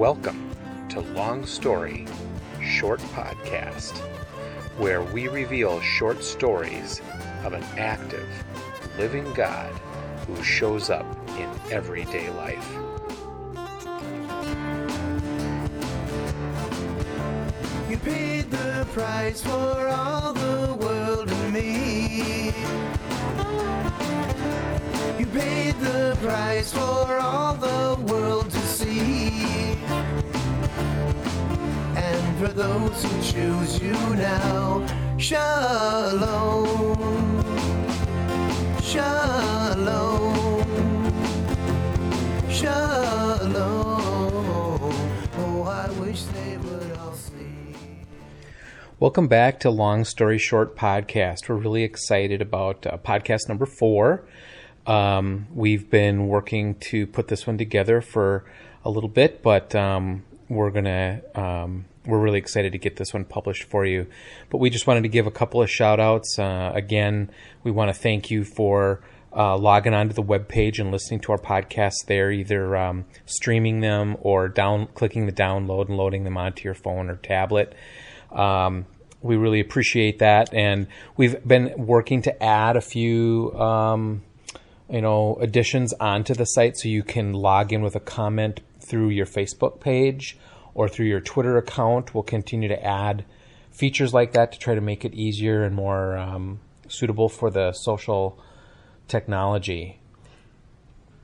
Welcome to Long Story Short Podcast, where we reveal short stories of an active, living God who shows up in everyday life. You paid the price for all the world and me. You paid the price for all the world see. And for those who choose you now, shalom. Shalom. Shalom. Oh, I wish they would all see. Welcome back to Long Story Short Podcast. We're really excited about uh, podcast number four. Um, we've been working to put this one together for a little bit, but um, we're gonna um, we're really excited to get this one published for you. But we just wanted to give a couple of shout outs. Uh, again, we want to thank you for uh, logging onto the webpage and listening to our podcasts there, either um, streaming them or down clicking the download and loading them onto your phone or tablet. Um, we really appreciate that, and we've been working to add a few, um, you know, additions onto the site so you can log in with a comment through your Facebook page or through your Twitter account. We'll continue to add features like that to try to make it easier and more um, suitable for the social technology.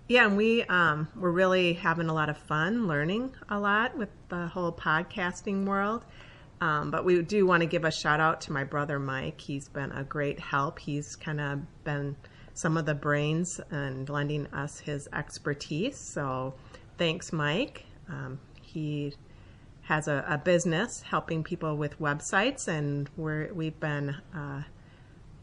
Yeah, and we um, we're really having a lot of fun learning a lot with the whole podcasting world. Um, but we do want to give a shout out to my brother Mike. He's been a great help. He's kind of been some of the brains and lending us his expertise. So thanks, Mike. Um, he has a, a business helping people with websites, and we're we've been uh,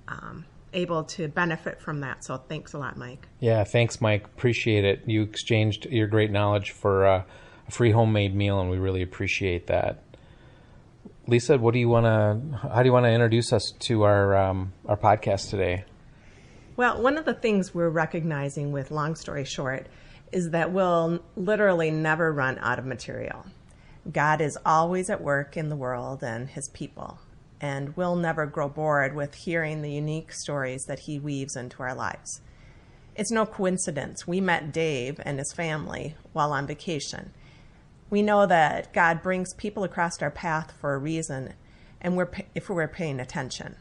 um, able to benefit from that. So thanks a lot, Mike. Yeah, thanks, Mike. Appreciate it. You exchanged your great knowledge for uh, a free homemade meal, and we really appreciate that. Lisa, what do you want to? How do you want to introduce us to our um, our podcast today? Well, one of the things we're recognizing with Long Story Short is that we'll literally never run out of material. God is always at work in the world and his people, and we'll never grow bored with hearing the unique stories that he weaves into our lives. It's no coincidence we met Dave and his family while on vacation. We know that God brings people across our path for a reason, and we're, if we're paying attention.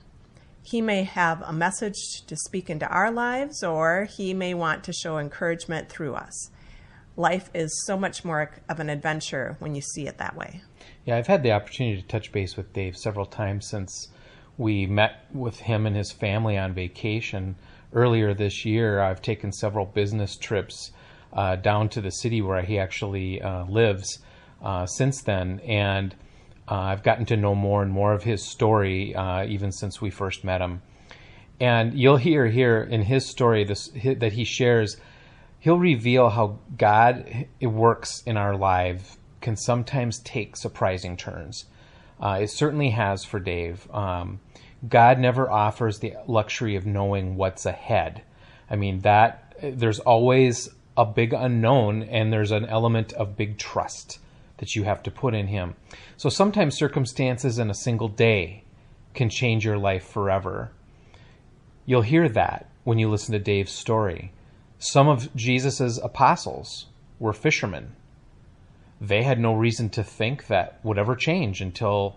He may have a message to speak into our lives, or he may want to show encouragement through us. Life is so much more of an adventure when you see it that way. Yeah, I've had the opportunity to touch base with Dave several times since we met with him and his family on vacation earlier this year. I've taken several business trips uh, down to the city where he actually uh, lives uh, since then, and uh, I've gotten to know more and more of his story uh, even since we first met him. And you'll hear here in his story this that he shares. He'll reveal how God it works in our life can sometimes take surprising turns. Uh, it certainly has for Dave. Um, God never offers the luxury of knowing what's ahead. I mean that there's always a big unknown, and there's an element of big trust that you have to put in Him. So sometimes circumstances in a single day can change your life forever. You'll hear that when you listen to Dave's story. Some of Jesus' apostles were fishermen. They had no reason to think that would ever change until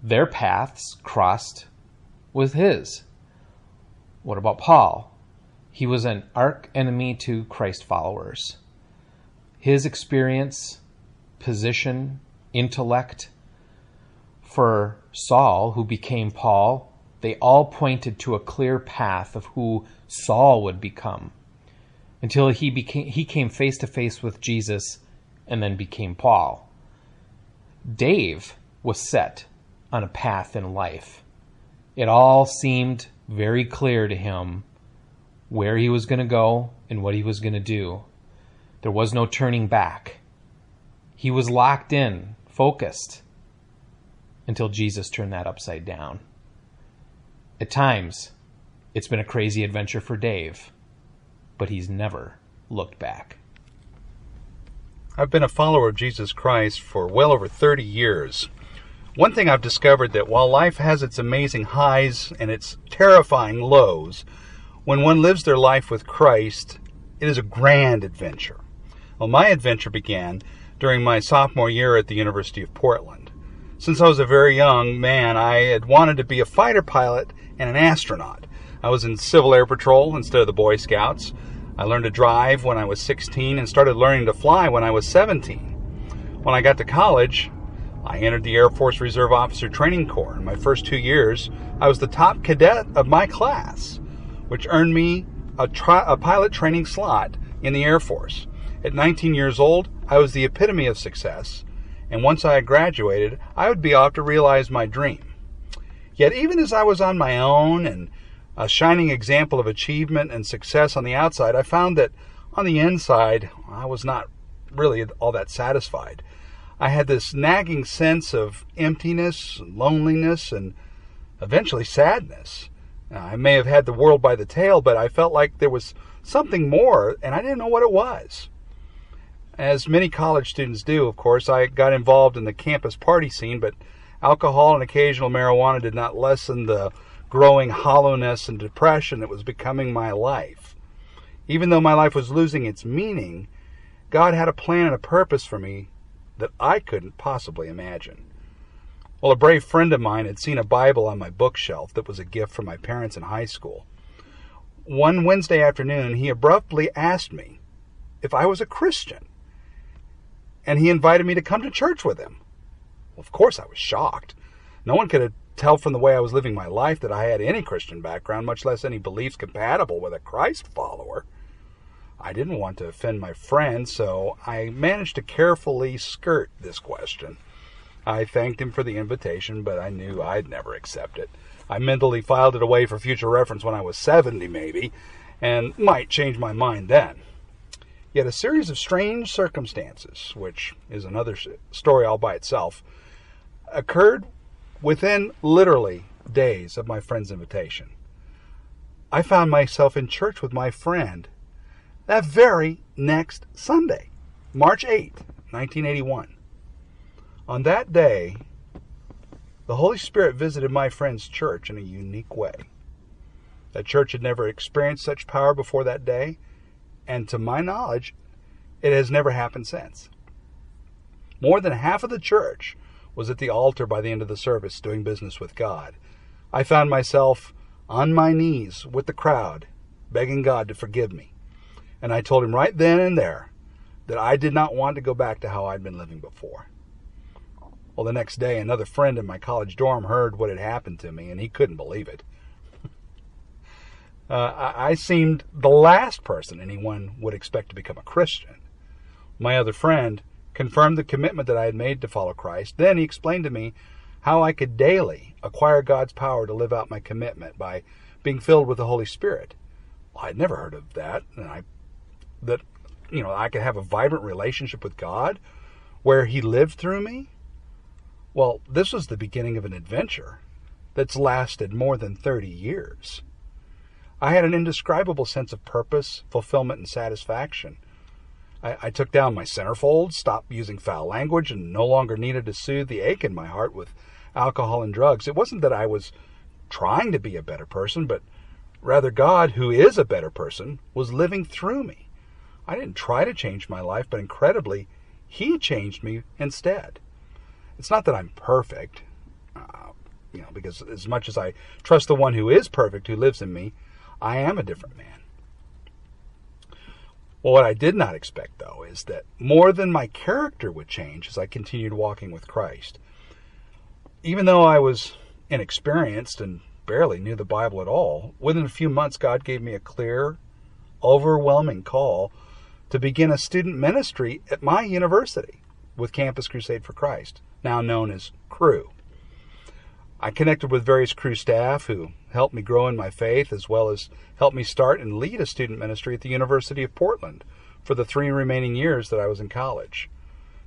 their paths crossed with his. What about Paul? He was an arch enemy to Christ followers. His experience, position, intellect for Saul, who became Paul, they all pointed to a clear path of who Saul would become until he became he came face to face with Jesus and then became Paul. Dave was set on a path in life. It all seemed very clear to him where he was going to go and what he was going to do. There was no turning back. He was locked in, focused, until Jesus turned that upside down. At times, it's been a crazy adventure for Dave, but he's never looked back. I've been a follower of Jesus Christ for well over 30 years. One thing I've discovered that while life has its amazing highs and its terrifying lows, when one lives their life with Christ, it is a grand adventure. Well, my adventure began during my sophomore year at the University of Portland. Since I was a very young man, I had wanted to be a fighter pilot and an astronaut. I was in Civil Air Patrol instead of the Boy Scouts. I learned to drive when I was 16 and started learning to fly when I was 17. When I got to college, I entered the Air Force Reserve Officer Training Corps. In my first two years, I was the top cadet of my class, which earned me a, tri- a pilot training slot in the Air Force. At 19 years old, I was the epitome of success, and once I had graduated, I would be off to realize my dream. Yet, even as I was on my own and a shining example of achievement and success on the outside, I found that on the inside, I was not really all that satisfied. I had this nagging sense of emptiness, loneliness, and eventually sadness. I may have had the world by the tail, but I felt like there was something more, and I didn't know what it was. As many college students do, of course, I got involved in the campus party scene, but alcohol and occasional marijuana did not lessen the growing hollowness and depression that was becoming my life. Even though my life was losing its meaning, God had a plan and a purpose for me that I couldn't possibly imagine. Well, a brave friend of mine had seen a Bible on my bookshelf that was a gift from my parents in high school. One Wednesday afternoon, he abruptly asked me if I was a Christian and he invited me to come to church with him. Of course, I was shocked. No one could tell from the way I was living my life that I had any Christian background, much less any beliefs compatible with a Christ follower. I didn't want to offend my friend, so I managed to carefully skirt this question. I thanked him for the invitation, but I knew I'd never accept it. I mentally filed it away for future reference when I was 70, maybe, and might change my mind then. Yet a series of strange circumstances, which is another story all by itself, occurred within literally days of my friend's invitation. I found myself in church with my friend that very next Sunday, March 8, 1981. On that day, the Holy Spirit visited my friend's church in a unique way. That church had never experienced such power before that day, and to my knowledge, it has never happened since. More than half of the church was at the altar by the end of the service doing business with God. I found myself on my knees with the crowd, begging God to forgive me. And I told him right then and there that I did not want to go back to how I'd been living before. Well, the next day, another friend in my college dorm heard what had happened to me, and he couldn't believe it. Uh, I seemed the last person anyone would expect to become a Christian. My other friend confirmed the commitment that I had made to follow Christ. Then he explained to me how I could daily acquire God's power to live out my commitment by being filled with the Holy Spirit. Well, I'd never heard of that, and I that you know I could have a vibrant relationship with God where He lived through me. Well, this was the beginning of an adventure that's lasted more than 30 years. I had an indescribable sense of purpose, fulfillment, and satisfaction. I, I, took down my centerfold, stopped using foul language, and no longer needed to soothe the ache in my heart with alcohol and drugs. It wasn't that I was trying to be a better person, but rather God, who is a better person, was living through me. I didn't try to change my life, but incredibly, He changed me instead. It's not that I'm perfect, uh, you know, because as much as I trust the one who is perfect, who lives in me, I am a different man. Well, what I did not expect, though, is that more than my character would change as I continued walking with Christ. Even though I was inexperienced and barely knew the Bible at all, within a few months, God gave me a clear, overwhelming call to begin a student ministry at my university with Campus Crusade for Christ, now known as Cru. I connected with various Cru staff who helped me grow in my faith, as well as helped me start and lead a student ministry at the University of Portland for the three remaining years that I was in college.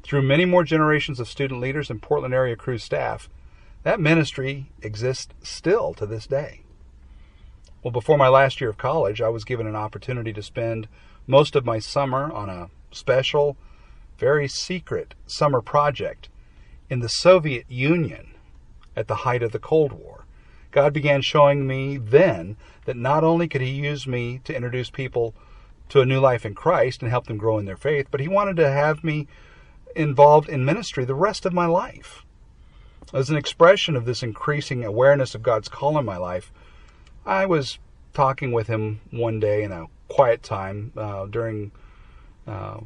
Through many more generations of student leaders and Portland area Cru staff, that ministry exists still to this day. Well, before my last year of college, I was given an opportunity to spend most of my summer on a special very secret summer project in the Soviet Union at the height of the Cold War. God began showing me then that not only could He use me to introduce people to a new life in Christ and help them grow in their faith, but He wanted to have me involved in ministry the rest of my life. As an expression of this increasing awareness of God's call in my life, I was talking with Him one day in a quiet time uh, during uh,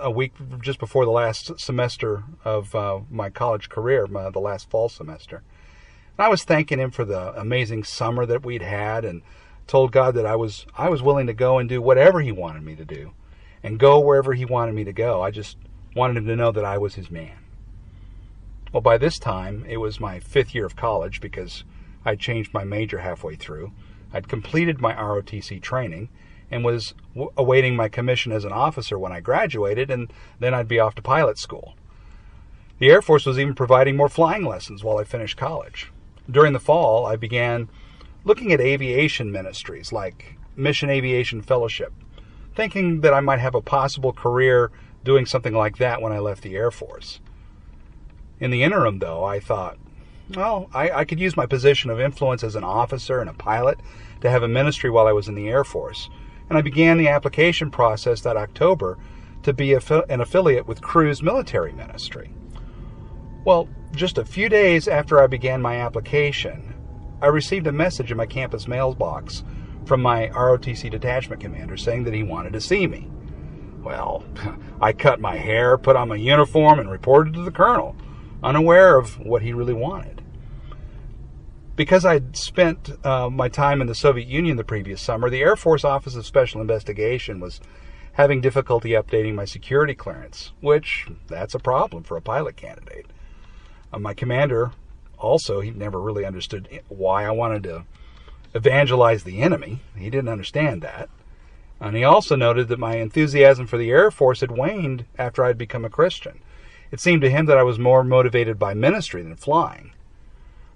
a week just before the last semester of uh, my college career, my, the last fall semester. And I was thanking him for the amazing summer that we'd had, and told God that I was I was willing to go and do whatever He wanted me to do, and go wherever He wanted me to go. I just wanted Him to know that I was His man. Well, by this time it was my fifth year of college because I'd changed my major halfway through. I'd completed my ROTC training and was w- awaiting my commission as an officer when I graduated, and then I'd be off to pilot school. The Air Force was even providing more flying lessons while I finished college. During the fall, I began looking at aviation ministries like Mission Aviation Fellowship, thinking that I might have a possible career doing something like that when I left the Air Force. In the interim, though, I thought, well, I, I could use my position of influence as an officer and a pilot to have a ministry while I was in the Air Force and I began the application process that October to be an affiliate with Cru's military ministry. Well, just a few days after I began my application, I received a message in my campus mailbox from my ROTC detachment commander saying that he wanted to see me. Well, I cut my hair, put on my uniform, and reported to the colonel, unaware of what he really wanted because I'd spent uh, my time in the Soviet Union the previous summer, the Air Force Office of Special Investigation was having difficulty updating my security clearance, which that's a problem for a pilot candidate. Uh, my commander also, he never really understood why I wanted to evangelize the enemy. He didn't understand that. And he also noted that my enthusiasm for the Air Force had waned after I'd become a Christian. It seemed to him that I was more motivated by ministry than flying.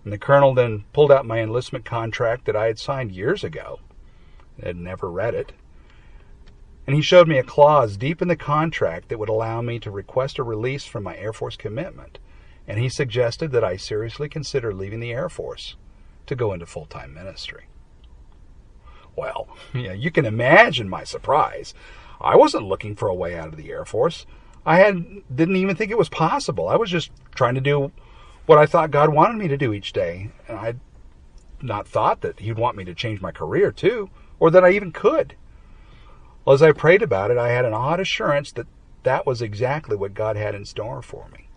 And the colonel then pulled out my enlistment contract that I had signed years ago. I had never read it. And he showed me a clause deep in the contract that would allow me to request a release from my Air Force commitment. And he suggested that I seriously consider leaving the Air Force to go into full time ministry. Well, yeah, you can imagine my surprise. I wasn't looking for a way out of the Air Force. I had didn't even think it was possible. I was just trying to do what I thought God wanted me to do each day. And I'd not thought that He'd want me to change my career too, or that I even could. Well, as I prayed about it, I had an odd assurance that that was exactly what God had in store for me.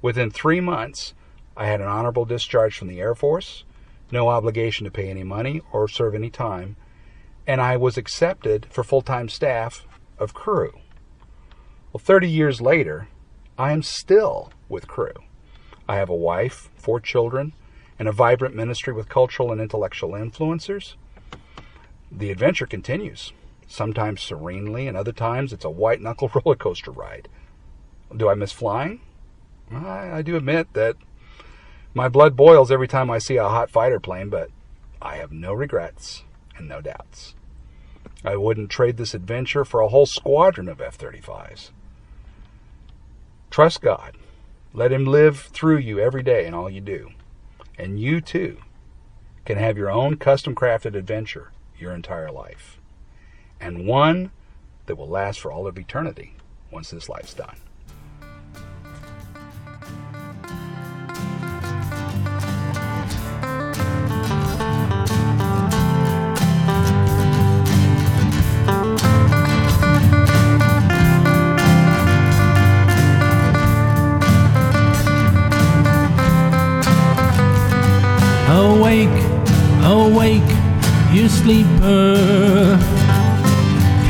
Within three months, I had an honorable discharge from the Air Force, no obligation to pay any money or serve any time, and I was accepted for full time staff of Cru. Well, 30 years later, I am still with Cru. I have a wife, four children, and a vibrant ministry with cultural and intellectual influencers. The adventure continues, sometimes serenely, and other times it's a white knuckle roller coaster ride. Do I miss flying? I, I do admit that my blood boils every time I see a hot fighter plane, but I have no regrets and no doubts. I wouldn't trade this adventure for a whole squadron of F 35s. Trust God let Him live through you every day in all you do. And you too can have your own custom crafted adventure your entire life. And one that will last for all of eternity once this life's done. Sleeper.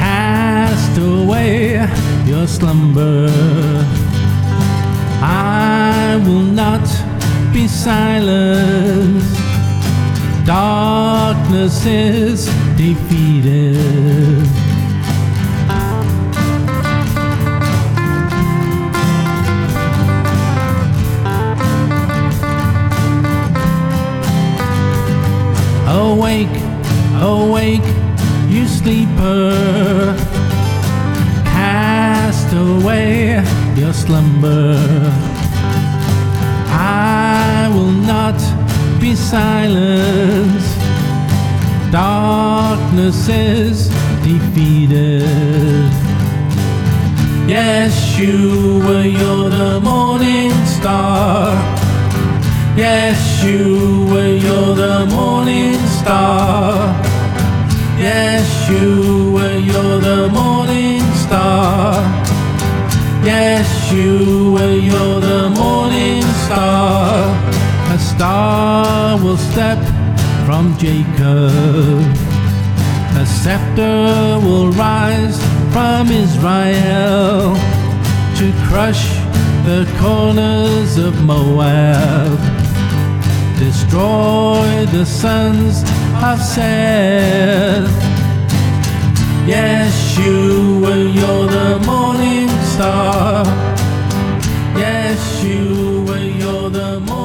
Cast away your slumber. I will not be silent. Darkness is defeated. Yeshua, you're the morning star. Yeshua, you're the morning star. Yeshua, you're the morning star. Yeshua, you're the morning star. A star will step from Jacob. A scepter will rise from Israel to crush the corners of Moab. Destroy the sons of Seth. Yeshua, you're the morning star. Yes, you're You're the morning